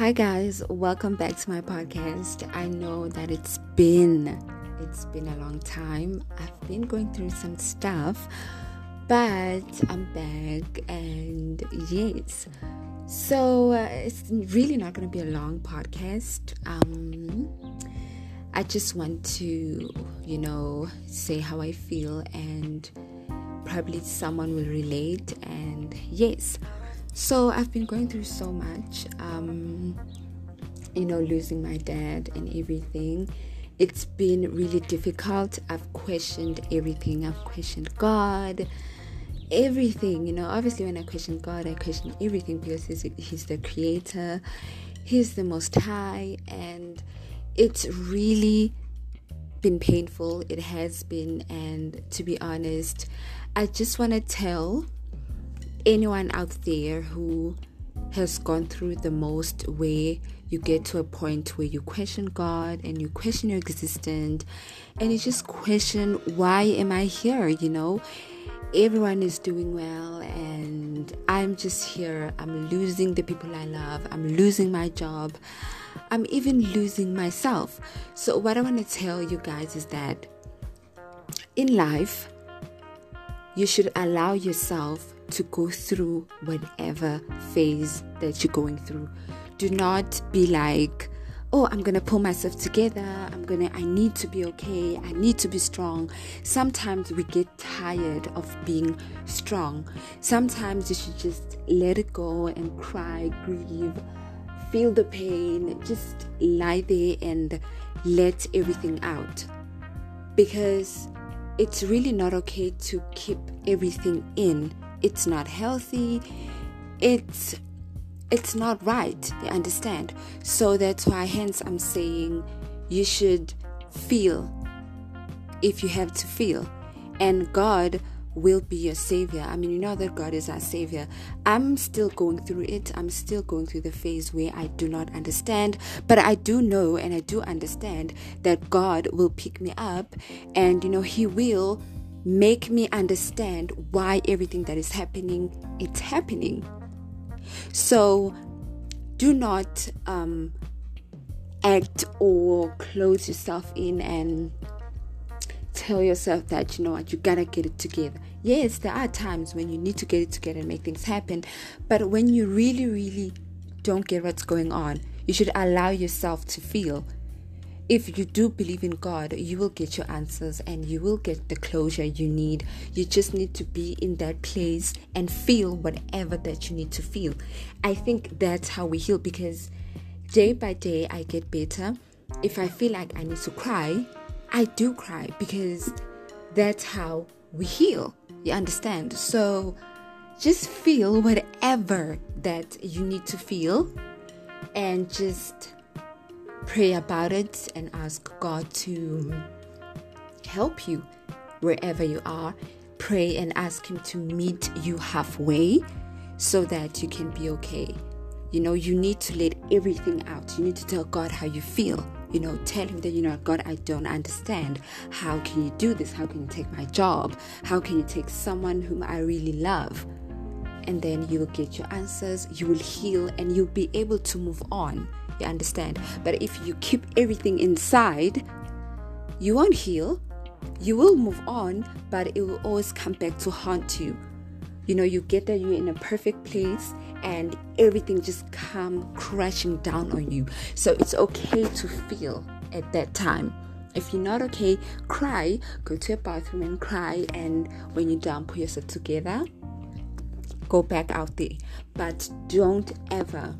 Hi guys, welcome back to my podcast. I know that it's been it's been a long time. I've been going through some stuff, but I'm back and yes. So uh, it's really not going to be a long podcast. Um I just want to, you know, say how I feel and probably someone will relate and yes. So I've been going through so much. Um, you know, losing my dad and everything. It's been really difficult. I've questioned everything. I've questioned God, everything. You know, obviously, when I question God, I question everything because He's, he's the creator, He's the most high, and it's really been painful. It has been, and to be honest, I just want to tell anyone out there who has gone through the most where you get to a point where you question God and you question your existence and you just question why am I here? You know everyone is doing well and I'm just here. I'm losing the people I love. I'm losing my job. I'm even losing myself. So what I want to tell you guys is that in life you should allow yourself to go through whatever phase that you're going through. Do not be like, oh, I'm gonna pull myself together. I'm gonna, I need to be okay. I need to be strong. Sometimes we get tired of being strong. Sometimes you should just let it go and cry, grieve, feel the pain, just lie there and let everything out. Because it's really not okay to keep everything in it's not healthy it's it's not right you understand so that's why hence i'm saying you should feel if you have to feel and god will be your savior. I mean, you know that God is our savior. I'm still going through it. I'm still going through the phase where I do not understand, but I do know and I do understand that God will pick me up and, you know, He will make me understand why everything that is happening it's happening. So do not um, act or close yourself in and tell yourself that you know what? You gotta get it together. Yes there are times when you need to get it together and make things happen but when you really really don't get what's going on you should allow yourself to feel if you do believe in God, you will get your answers and you will get the closure you need. You just need to be in that place and feel whatever that you need to feel. I think that's how we heal because day by day I get better. If I feel like I need to cry, I do cry because that's how we heal. You understand? So just feel whatever that you need to feel and just pray about it and ask God to help you wherever you are. Pray and ask Him to meet you halfway so that you can be okay. You know, you need to let everything out. You need to tell God how you feel. You know, tell Him that, you know, God, I don't understand. How can you do this? How can you take my job? How can you take someone whom I really love? And then you will get your answers, you will heal, and you'll be able to move on. You understand? But if you keep everything inside, you won't heal. You will move on, but it will always come back to haunt you. You know, you get that you're in a perfect place and everything just come crashing down on you. So it's okay to feel at that time. If you're not okay, cry, go to a bathroom and cry, and when you're done, put yourself together, go back out there. But don't ever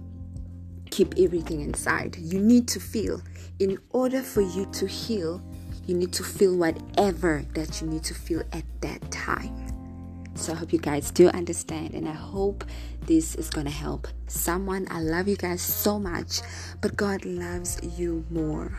keep everything inside. You need to feel. In order for you to heal, you need to feel whatever that you need to feel at that time. So I hope you guys do understand, and I hope this is gonna help someone. I love you guys so much, but God loves you more.